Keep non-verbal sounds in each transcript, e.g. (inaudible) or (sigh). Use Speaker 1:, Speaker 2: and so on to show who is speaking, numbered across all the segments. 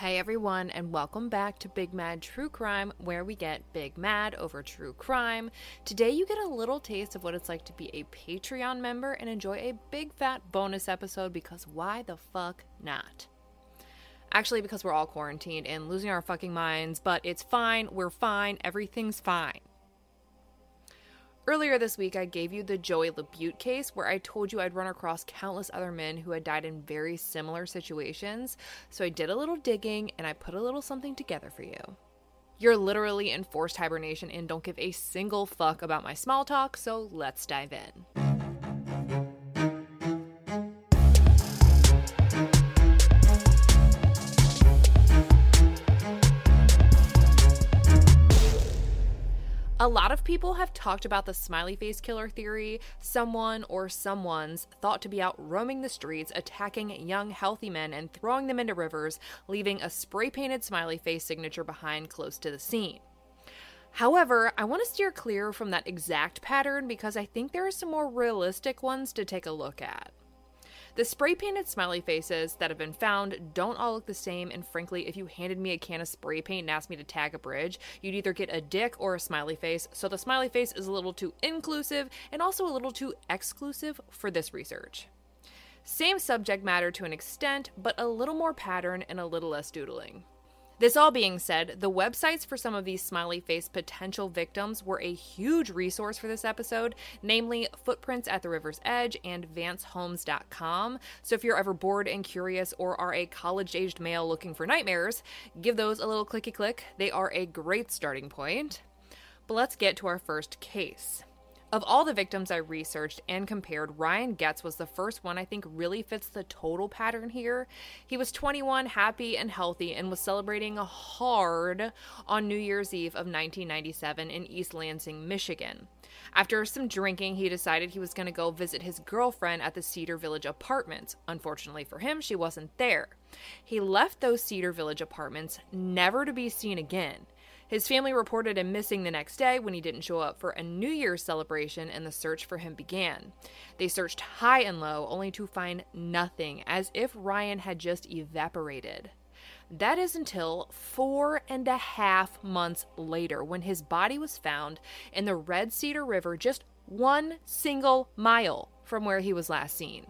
Speaker 1: Hey everyone, and welcome back to Big Mad True Crime, where we get big mad over true crime. Today, you get a little taste of what it's like to be a Patreon member and enjoy a big fat bonus episode because why the fuck not? Actually, because we're all quarantined and losing our fucking minds, but it's fine, we're fine, everything's fine. Earlier this week, I gave you the Joey LaBute case where I told you I'd run across countless other men who had died in very similar situations. So I did a little digging and I put a little something together for you. You're literally in forced hibernation and don't give a single fuck about my small talk, so let's dive in. A lot of people have talked about the smiley face killer theory, someone or someone's thought to be out roaming the streets, attacking young, healthy men, and throwing them into rivers, leaving a spray painted smiley face signature behind close to the scene. However, I want to steer clear from that exact pattern because I think there are some more realistic ones to take a look at. The spray painted smiley faces that have been found don't all look the same, and frankly, if you handed me a can of spray paint and asked me to tag a bridge, you'd either get a dick or a smiley face, so the smiley face is a little too inclusive and also a little too exclusive for this research. Same subject matter to an extent, but a little more pattern and a little less doodling. This all being said, the websites for some of these smiley face potential victims were a huge resource for this episode, namely Footprints at the River's Edge and VanceHolmes.com. So if you're ever bored and curious or are a college aged male looking for nightmares, give those a little clicky click. They are a great starting point. But let's get to our first case. Of all the victims I researched and compared, Ryan Getz was the first one I think really fits the total pattern here. He was 21, happy and healthy, and was celebrating hard on New Year's Eve of 1997 in East Lansing, Michigan. After some drinking, he decided he was going to go visit his girlfriend at the Cedar Village apartments. Unfortunately for him, she wasn't there. He left those Cedar Village apartments, never to be seen again. His family reported him missing the next day when he didn't show up for a New Year's celebration, and the search for him began. They searched high and low, only to find nothing, as if Ryan had just evaporated. That is until four and a half months later, when his body was found in the Red Cedar River just one single mile from where he was last seen.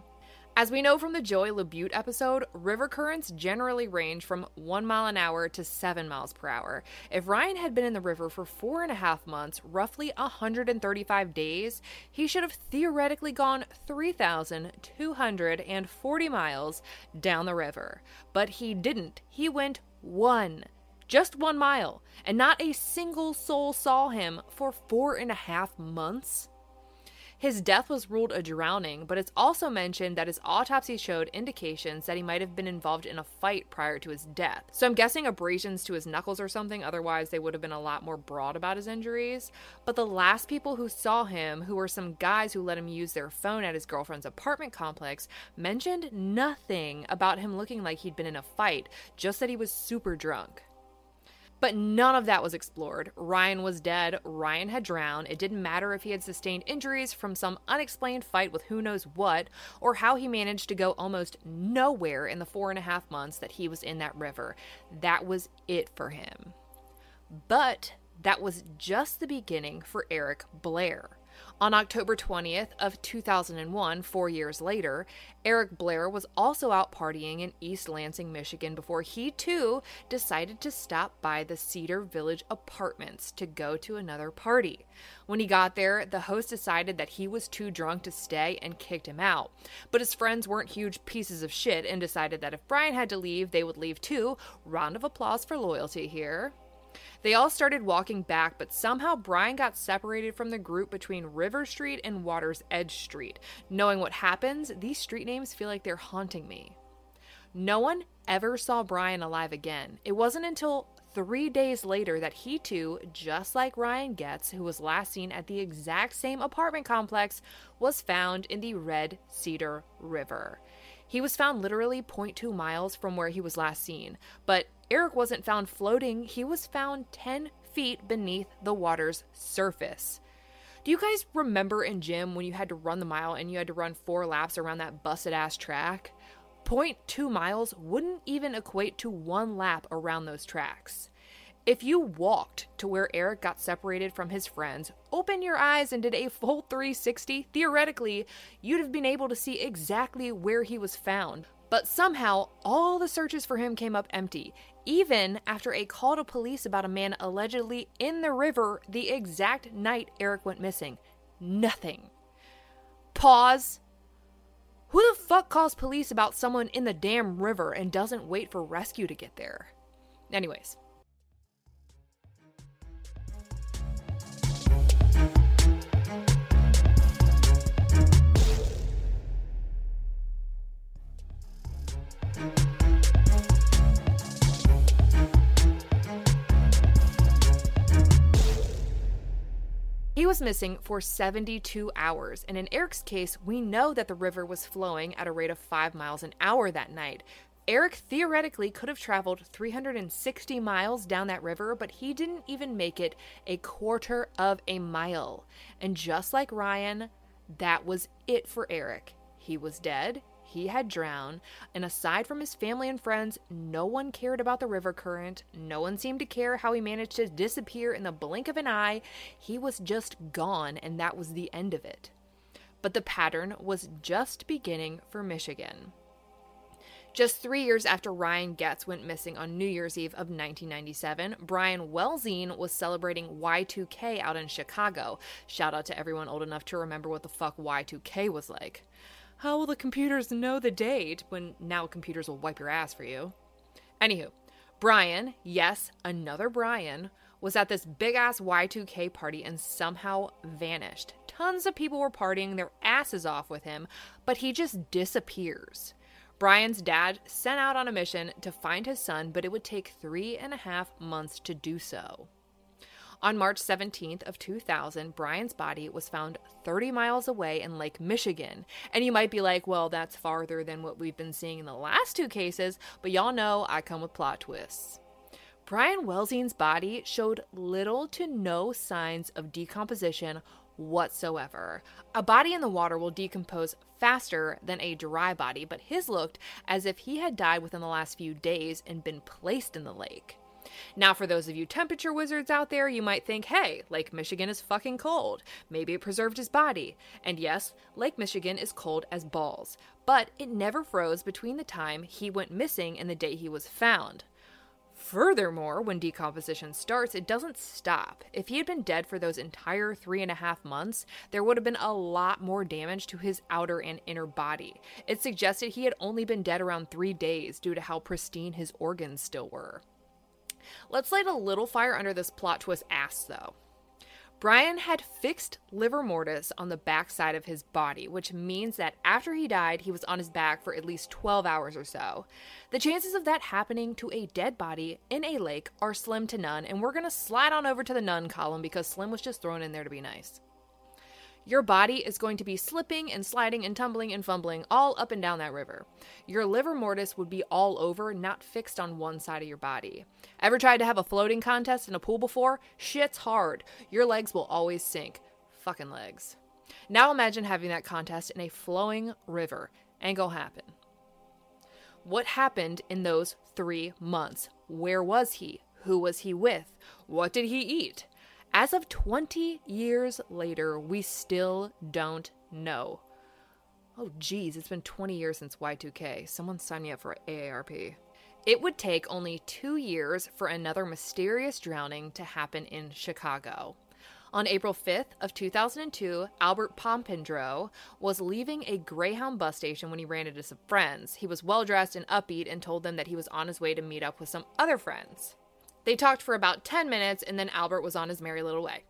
Speaker 1: As we know from the Joey LaBute episode, river currents generally range from 1 mile an hour to 7 miles per hour. If Ryan had been in the river for four and a half months, roughly 135 days, he should have theoretically gone 3,240 miles down the river. But he didn't. He went one just one mile, and not a single soul saw him for four and a half months. His death was ruled a drowning, but it's also mentioned that his autopsy showed indications that he might have been involved in a fight prior to his death. So I'm guessing abrasions to his knuckles or something, otherwise, they would have been a lot more broad about his injuries. But the last people who saw him, who were some guys who let him use their phone at his girlfriend's apartment complex, mentioned nothing about him looking like he'd been in a fight, just that he was super drunk. But none of that was explored. Ryan was dead. Ryan had drowned. It didn't matter if he had sustained injuries from some unexplained fight with who knows what, or how he managed to go almost nowhere in the four and a half months that he was in that river. That was it for him. But that was just the beginning for Eric Blair. On October 20th of 2001, 4 years later, Eric Blair was also out partying in East Lansing, Michigan before he too decided to stop by the Cedar Village apartments to go to another party. When he got there, the host decided that he was too drunk to stay and kicked him out. But his friends weren't huge pieces of shit and decided that if Brian had to leave, they would leave too. Round of applause for loyalty here. They all started walking back, but somehow Brian got separated from the group between River Street and Water's Edge Street. Knowing what happens, these street names feel like they're haunting me. No one ever saw Brian alive again. It wasn't until three days later that he too, just like Ryan Getz, who was last seen at the exact same apartment complex, was found in the Red Cedar River. He was found literally 0.2 miles from where he was last seen, but Eric wasn't found floating, he was found 10 feet beneath the water's surface. Do you guys remember in gym when you had to run the mile and you had to run four laps around that busted ass track? 0.2 miles wouldn't even equate to one lap around those tracks. If you walked to where Eric got separated from his friends, opened your eyes, and did a full 360, theoretically, you'd have been able to see exactly where he was found. But somehow, all the searches for him came up empty, even after a call to police about a man allegedly in the river the exact night Eric went missing. Nothing. Pause. Who the fuck calls police about someone in the damn river and doesn't wait for rescue to get there? Anyways, He was missing for 72 hours, and in Eric's case, we know that the river was flowing at a rate of 5 miles an hour that night. Eric theoretically could have traveled 360 miles down that river, but he didn't even make it a quarter of a mile. And just like Ryan, that was it for Eric. He was dead, he had drowned, and aside from his family and friends, no one cared about the river current. No one seemed to care how he managed to disappear in the blink of an eye. He was just gone, and that was the end of it. But the pattern was just beginning for Michigan. Just three years after Ryan Getz went missing on New Year's Eve of 1997, Brian Welzien was celebrating Y2K out in Chicago. Shout out to everyone old enough to remember what the fuck Y2K was like. How will the computers know the date when now computers will wipe your ass for you? Anywho, Brian, yes, another Brian, was at this big ass Y2K party and somehow vanished. Tons of people were partying their asses off with him, but he just disappears. Brian's dad sent out on a mission to find his son, but it would take three and a half months to do so. On March 17th of 2000, Brian's body was found 30 miles away in Lake Michigan. And you might be like, well, that's farther than what we've been seeing in the last two cases, but y'all know I come with plot twists. Brian Welzien's body showed little to no signs of decomposition whatsoever. A body in the water will decompose faster than a dry body, but his looked as if he had died within the last few days and been placed in the lake. Now, for those of you temperature wizards out there, you might think, hey, Lake Michigan is fucking cold. Maybe it preserved his body. And yes, Lake Michigan is cold as balls. But it never froze between the time he went missing and the day he was found. Furthermore, when decomposition starts, it doesn't stop. If he had been dead for those entire three and a half months, there would have been a lot more damage to his outer and inner body. It suggested he had only been dead around three days due to how pristine his organs still were. Let's light a little fire under this plot twist ass, though. Brian had fixed livor mortis on the backside of his body, which means that after he died, he was on his back for at least 12 hours or so. The chances of that happening to a dead body in a lake are slim to none, and we're gonna slide on over to the none column because Slim was just thrown in there to be nice your body is going to be slipping and sliding and tumbling and fumbling all up and down that river. Your livor mortis would be all over, not fixed on one side of your body. Ever tried to have a floating contest in a pool before? Shit's hard. Your legs will always sink. Fucking legs. Now imagine having that contest in a flowing river. Ain't gonna happen. What happened in those three months? Where was he? Who was he with? What did he eat? As of 20 years later, we still don't know. Oh, geez, it's been 20 years since Y2K. Someone sign me up for AARP. It would take only two years for another mysterious drowning to happen in Chicago. On April 5th of 2002, Albert Pompindro was leaving a Greyhound bus station when he ran into some friends. He was well dressed and upbeat and told them that he was on his way to meet up with some other friends. They talked for about 10 minutes and then Albert was on his merry little way.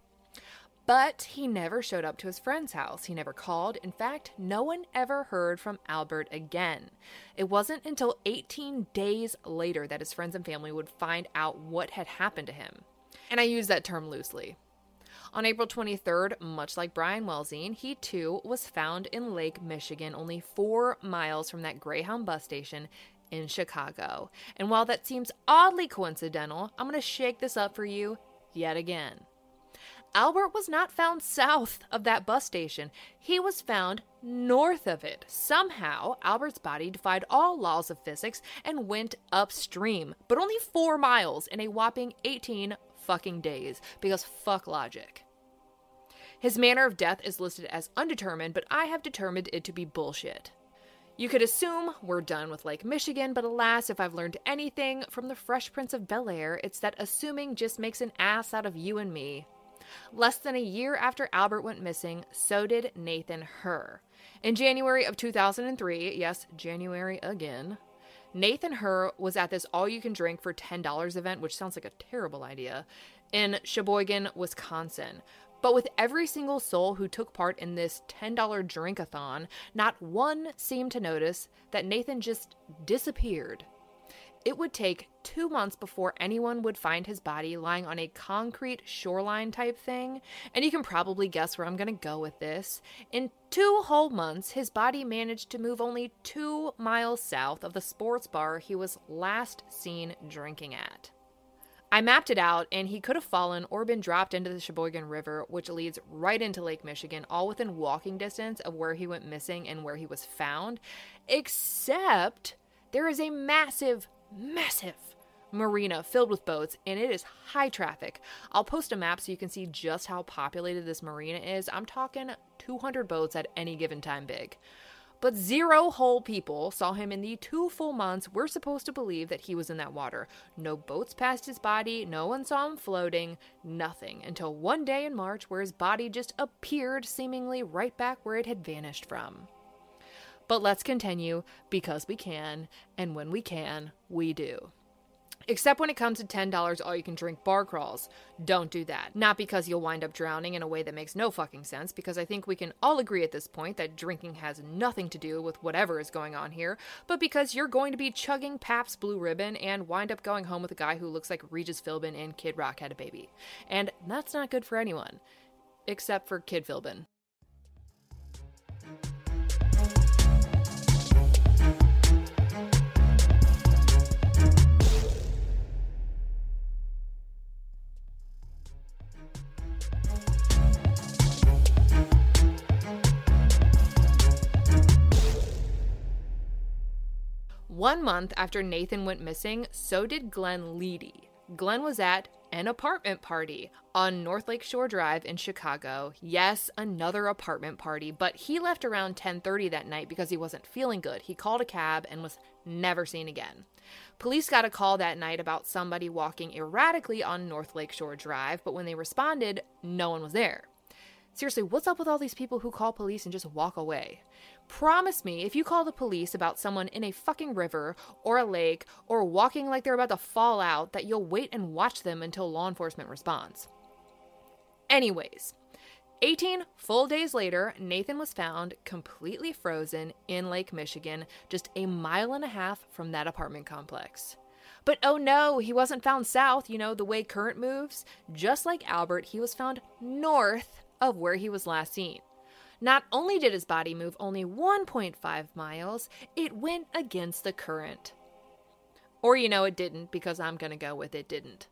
Speaker 1: But he never showed up to his friend's house. He never called. In fact, no one ever heard from Albert again. It wasn't until 18 days later that his friends and family would find out what had happened to him. And I use that term loosely. On April 23rd, much like Brian Welzien, he too was found in Lake Michigan, only four miles from that Greyhound bus station in Chicago. And while that seems oddly coincidental, I'm going to shake this up for you yet again. Albert was not found south of that bus station. He was found north of it. Somehow, Albert's body defied all laws of physics and went upstream, but only four miles in a whopping 18 fucking days, because fuck logic. His manner of death is listed as undetermined, but I have determined it to be bullshit. You could assume we're done with Lake Michigan, but alas, if I've learned anything from the Fresh Prince of Bel Air, it's that assuming just makes an ass out of you and me. Less than a year after Albert went missing, so did Nathan Herr. In January of 2003, yes, January again, Nathan Herr was at this all you can drink for $10 event, which sounds like a terrible idea, in Sheboygan, Wisconsin. But with every single soul who took part in this $10 drinkathon, not one seemed to notice that Nathan just disappeared. It would take two months before anyone would find his body lying on a concrete shoreline type thing, and you can probably guess where I'm gonna go with this. In two whole months, his body managed to move only two miles south of the sports bar he was last seen drinking at. I mapped it out, and he could have fallen or been dropped into the Sheboygan River, which leads right into Lake Michigan, all within walking distance of where he went missing and where he was found. Except there is a massive, massive marina filled with boats, and it is high traffic. I'll post a map so you can see just how populated this marina is. I'm talking 200 boats at any given time big. But zero whole people saw him in the two full months we're supposed to believe that he was in that water. No boats passed his body, no one saw him floating, nothing, until one day in March where his body just appeared seemingly right back where it had vanished from. But let's continue because we can, and when we can, we do. Except when it comes to $10 all you can drink bar crawls. Don't do that. Not because you'll wind up drowning in a way that makes no fucking sense, because I think we can all agree at this point that drinking has nothing to do with whatever is going on here, but because you're going to be chugging Pabst Blue Ribbon and wind up going home with a guy who looks like Regis Philbin and Kid Rock had a baby. And that's not good for anyone. Except for Kid Philbin. One month after Nathan went missing, so did Glenn Leedy. Glenn was at an apartment party on North Lake Shore Drive in Chicago. Yes, another apartment party, but he left around 10:30 that night because he wasn't feeling good. He called a cab and was never seen again. Police got a call that night about somebody walking erratically on North Lake Shore Drive, but when they responded, no one was there. Seriously, what's up with all these people who call police and just walk away? Promise me if you call the police about someone in a fucking river or a lake or walking like they're about to fall out that you'll wait and watch them until law enforcement responds. Anyways, 18 full days later, Nathan was found completely frozen in Lake Michigan, just a mile and a half from that apartment complex. But oh no, he wasn't found south, you know, the way current moves. Just like Albert, he was found north of where he was last seen. Not only did his body move only 1.5 miles, it went against the current. Or, you know, it didn't, because I'm going to go with it didn't.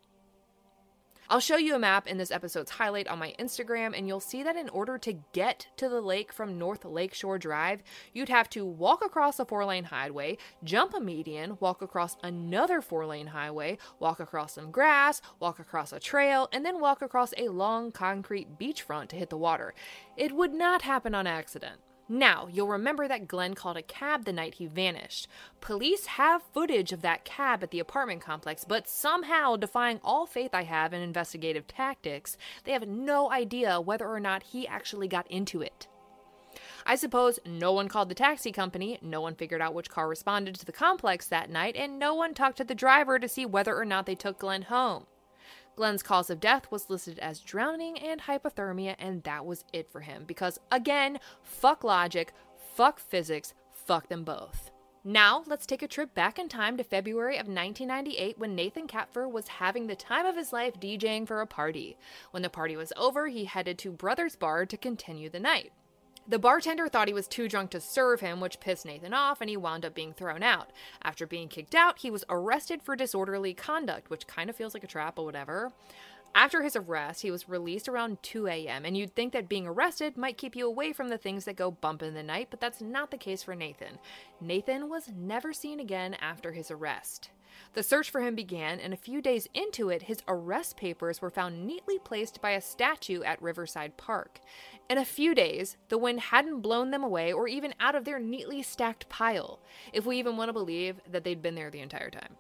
Speaker 1: I'll show you a map in this episode's highlight on my Instagram, and you'll see that in order to get to the lake from North Lakeshore Drive, you'd have to walk across a four lane highway, jump a median, walk across another four lane highway, walk across some grass, walk across a trail, and then walk across a long concrete beachfront to hit the water. It would not happen on accident. Now, you'll remember that Glenn called a cab the night he vanished. Police have footage of that cab at the apartment complex, but somehow, defying all faith I have in investigative tactics, they have no idea whether or not he actually got into it. I suppose no one called the taxi company, no one figured out which car responded to the complex that night, and no one talked to the driver to see whether or not they took Glenn home. Glenn's cause of death was listed as drowning and hypothermia, and that was it for him. Because, again, fuck logic, fuck physics, fuck them both. Now, let's take a trip back in time to February of 1998 when Nathan Kapfer was having the time of his life DJing for a party. When the party was over, he headed to Brothers Bar to continue the night. The bartender thought he was too drunk to serve him, which pissed Nathan off, and he wound up being thrown out. After being kicked out, he was arrested for disorderly conduct, which kind of feels like a trap, but whatever. After his arrest, he was released around 2 a.m., and you'd think that being arrested might keep you away from the things that go bump in the night, but that's not the case for Nathan. Nathan was never seen again after his arrest. The search for him began, and a few days into it, his arrest papers were found neatly placed by a statue at Riverside Park. In a few days, the wind hadn't blown them away or even out of their neatly stacked pile, if we even want to believe that they'd been there the entire time.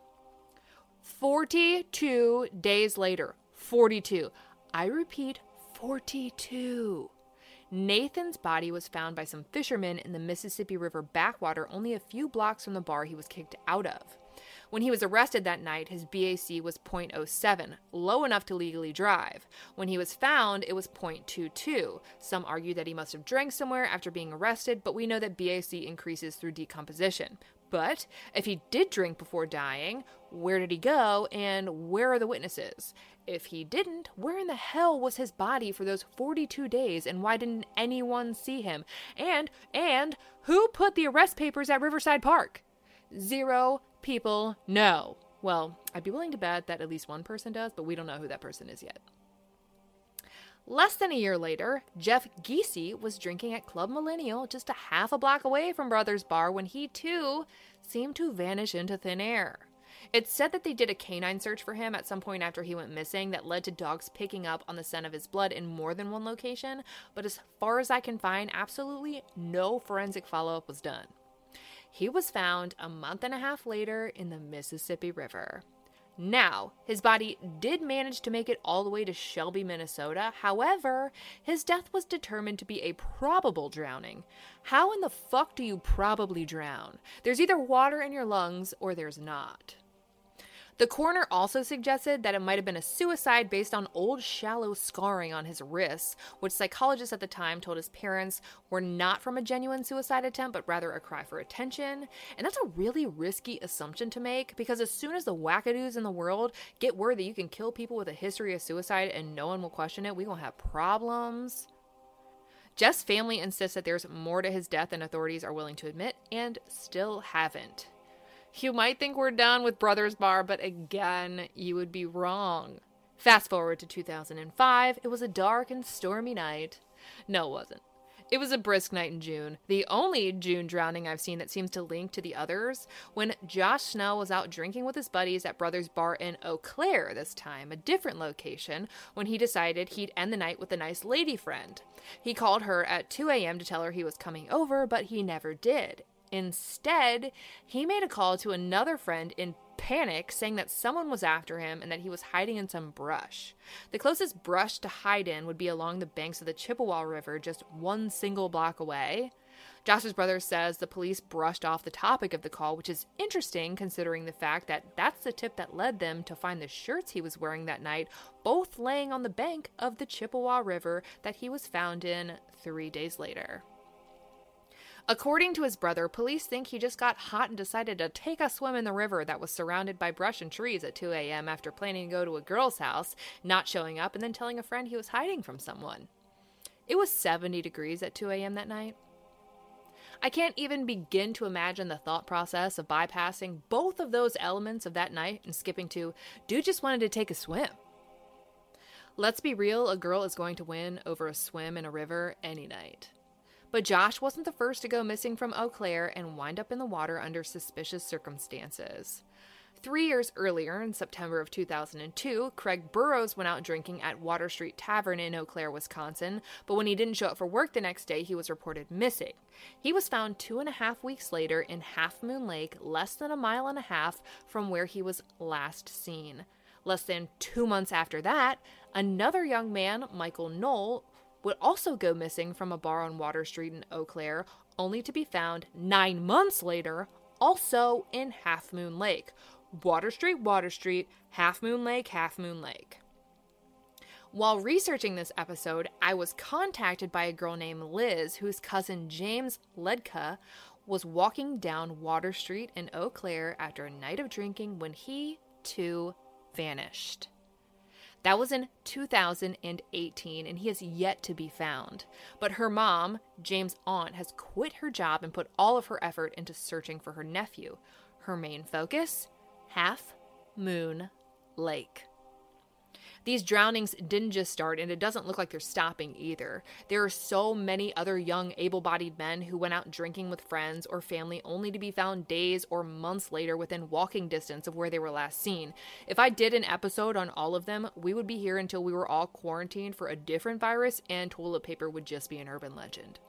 Speaker 1: 42 days later, 42. I repeat, 42. Nathan's body was found by some fishermen in the Mississippi River backwater only a few blocks from the bar he was kicked out of. When he was arrested that night, his BAC was 0.07, low enough to legally drive. When he was found, it was 0.22. Some argue that he must have drank somewhere after being arrested, but we know that BAC increases through decomposition. But if he did drink before dying, where did he go and where are the witnesses? If he didn't, where in the hell was his body for those 42 days and why didn't anyone see him? And and who put the arrest papers at Riverside Park? Zero people know. Well, I'd be willing to bet that at least one person does, but we don't know who that person is yet. Less than a year later, Jeff Giese was drinking at Club Millennial just a half a block away from Brothers Bar when he too seemed to vanish into thin air. It's said that they did a canine search for him at some point after he went missing that led to dogs picking up on the scent of his blood in more than one location, but as far as I can find, absolutely no forensic follow up was done. He was found a month and a half later in the Mississippi River. Now, his body did manage to make it all the way to Shelby, Minnesota. However, his death was determined to be a probable drowning. How in the fuck do you probably drown? There's either water in your lungs or there's not. The coroner also suggested that it might have been a suicide based on old shallow scarring on his wrists, which psychologists at the time told his parents were not from a genuine suicide attempt, but rather a cry for attention. And that's a really risky assumption to make because as soon as the wackadoos in the world get word that you can kill people with a history of suicide and no one will question it, we gonna have problems. Jeff's family insists that there's more to his death than authorities are willing to admit, and still haven't. You might think we're done with Brothers Bar, but again, you would be wrong. Fast forward to 2005, it was a dark and stormy night. No, it wasn't. It was a brisk night in June, the only June drowning I've seen that seems to link to the others, when Josh Snell was out drinking with his buddies at Brothers Bar in Eau Claire this time, a different location, when he decided he'd end the night with a nice lady friend. He called her at 2 a.m. to tell her he was coming over, but he never did. Instead, he made a call to another friend in panic, saying that someone was after him and that he was hiding in some brush. The closest brush to hide in would be along the banks of the Chippewa River, just one single block away. Josh's brother says the police brushed off the topic of the call, which is interesting considering the fact that that's the tip that led them to find the shirts he was wearing that night, both laying on the bank of the Chippewa River that he was found in three days later. According to his brother, police think he just got hot and decided to take a swim in the river that was surrounded by brush and trees at 2 a.m. after planning to go to a girl's house, not showing up, and then telling a friend he was hiding from someone. It was 70 degrees at 2 a.m. that night. I can't even begin to imagine the thought process of bypassing both of those elements of that night and skipping to, dude just wanted to take a swim. Let's be real, a girl is going to win over a swim in a river any night. But Josh wasn't the first to go missing from Eau Claire and wind up in the water under suspicious circumstances. Three years earlier, in September of 2002, Craig Burrows went out drinking at Water Street Tavern in Eau Claire, Wisconsin, but when he didn't show up for work the next day, he was reported missing. He was found two and a half weeks later in Half Moon Lake, less than a mile and a half from where he was last seen. Less than two months after that, another young man, Michael Knoll, would also go missing from a bar on Water Street in Eau Claire, only to be found nine months later, also in Half Moon Lake. Water Street, Water Street, Half Moon Lake, Half Moon Lake. While researching this episode, I was contacted by a girl named Liz, whose cousin James Ledka was walking down Water Street in Eau Claire after a night of drinking when he, too, vanished. That was in 2018, and he has yet to be found. But her mom, James' aunt, has quit her job and put all of her effort into searching for her nephew. Her main focus? Half Moon Lake. These drownings didn't just start, and it doesn't look like they're stopping either. There are so many other young, able bodied men who went out drinking with friends or family only to be found days or months later within walking distance of where they were last seen. If I did an episode on all of them, we would be here until we were all quarantined for a different virus, and toilet paper would just be an urban legend.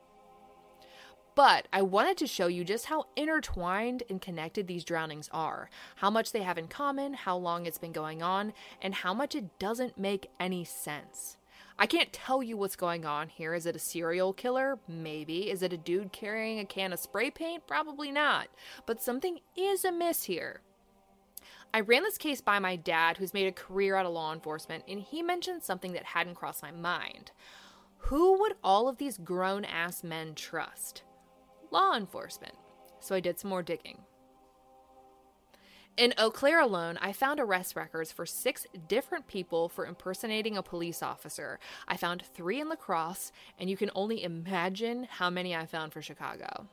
Speaker 1: But I wanted to show you just how intertwined and connected these drownings are, how much they have in common, how long it's been going on, and how much it doesn't make any sense. I can't tell you what's going on here. Is it a serial killer? Maybe. Is it a dude carrying a can of spray paint? Probably not. But something is amiss here. I ran this case by my dad, who's made a career out of law enforcement, and he mentioned something that hadn't crossed my mind. Who would all of these grown ass men trust? Law enforcement. So I did some more digging. In Eau Claire alone, I found arrest records for six different people for impersonating a police officer. I found three in La Crosse, and you can only imagine how many I found for Chicago.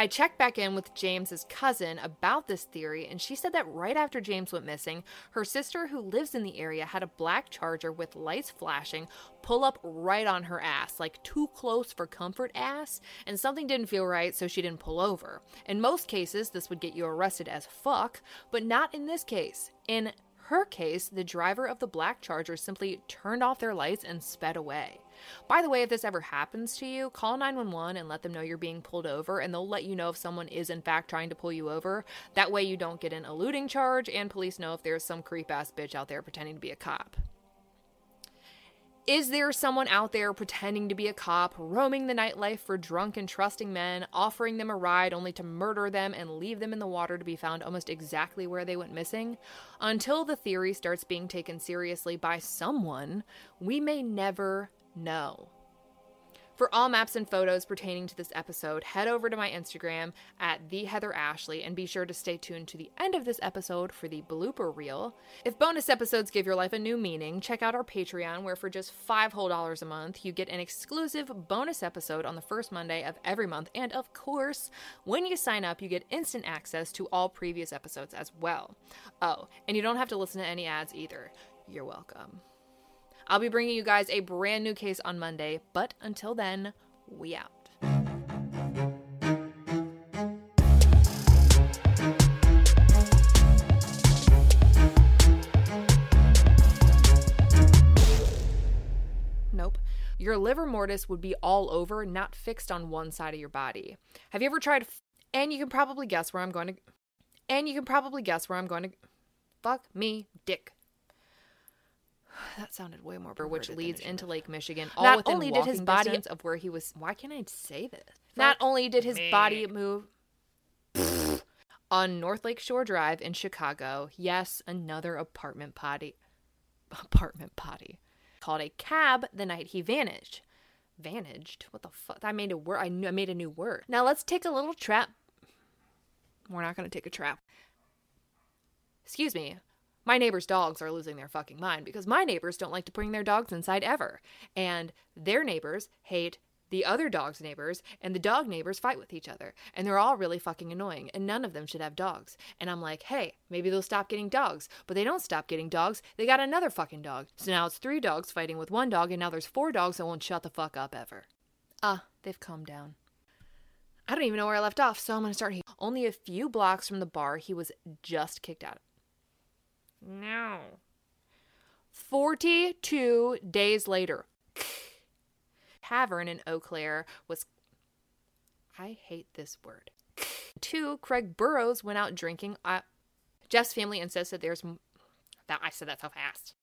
Speaker 1: I checked back in with James's cousin about this theory, and she said that right after James went missing, her sister, who lives in the area, had a black charger with lights flashing pull up right on her ass, like too close for comfort ass, and something didn't feel right, so she didn't pull over. In most cases, this would get you arrested as fuck, but not in this case. In her case, the driver of the black charger simply turned off their lights and sped away. By the way, if this ever happens to you, call 911 and let them know you're being pulled over, and they'll let you know if someone is in fact trying to pull you over. That way, you don't get an eluding charge, and police know if there's some creep ass bitch out there pretending to be a cop. Is there someone out there pretending to be a cop, roaming the nightlife for drunk and trusting men, offering them a ride only to murder them and leave them in the water to be found almost exactly where they went missing? Until the theory starts being taken seriously by someone, we may never know. For all maps and photos pertaining to this episode, head over to my Instagram at the Heather Ashley and be sure to stay tuned to the end of this episode for the blooper reel. If bonus episodes give your life a new meaning, check out our Patreon where for just five whole dollars a month, you get an exclusive bonus episode on the first Monday of every month. And of course, when you sign up, you get instant access to all previous episodes as well. Oh, and you don't have to listen to any ads either. You're welcome. I'll be bringing you guys a brand new case on Monday, but until then, we out. Nope. Your livor mortis would be all over, not fixed on one side of your body. Have you ever tried? F- and you can probably guess where I'm going to. And you can probably guess where I'm going to. Fuck me, dick. (sighs) That sounded way more which leads into Lake Michigan. All Not only did his body of where he was. Why can't I say this? Not only did his me. body move (laughs) on North Lake Shore Drive in Chicago. Yes, another apartment potty. Apartment potty called a cab the night he vanished. Vanished? What the fuck? I made a word. I made a new word. Now let's take a little trap. We're not going to take a trap. Excuse me my neighbors' dogs are losing their fucking mind because my neighbors don't like to bring their dogs inside ever. And their neighbors hate the other dog's neighbors, and the dog neighbors fight with each other. And they're all really fucking annoying, and none of them should have dogs. And I'm like, hey, maybe they'll stop getting dogs. But they don't stop getting dogs. They got another fucking dog. So now it's three dogs fighting with one dog, and now there's four dogs that won't shut the fuck up ever. Ah, they've calmed down. I don't even know where I left off, so I'm gonna start here. Only a few blocks from the bar he was just kicked out no. 42 days later, tavern in Eau Claire was. I hate this word. Two, Craig Burrows went out drinking. Uh, Jeff's family insisted there's. That I said that so fast.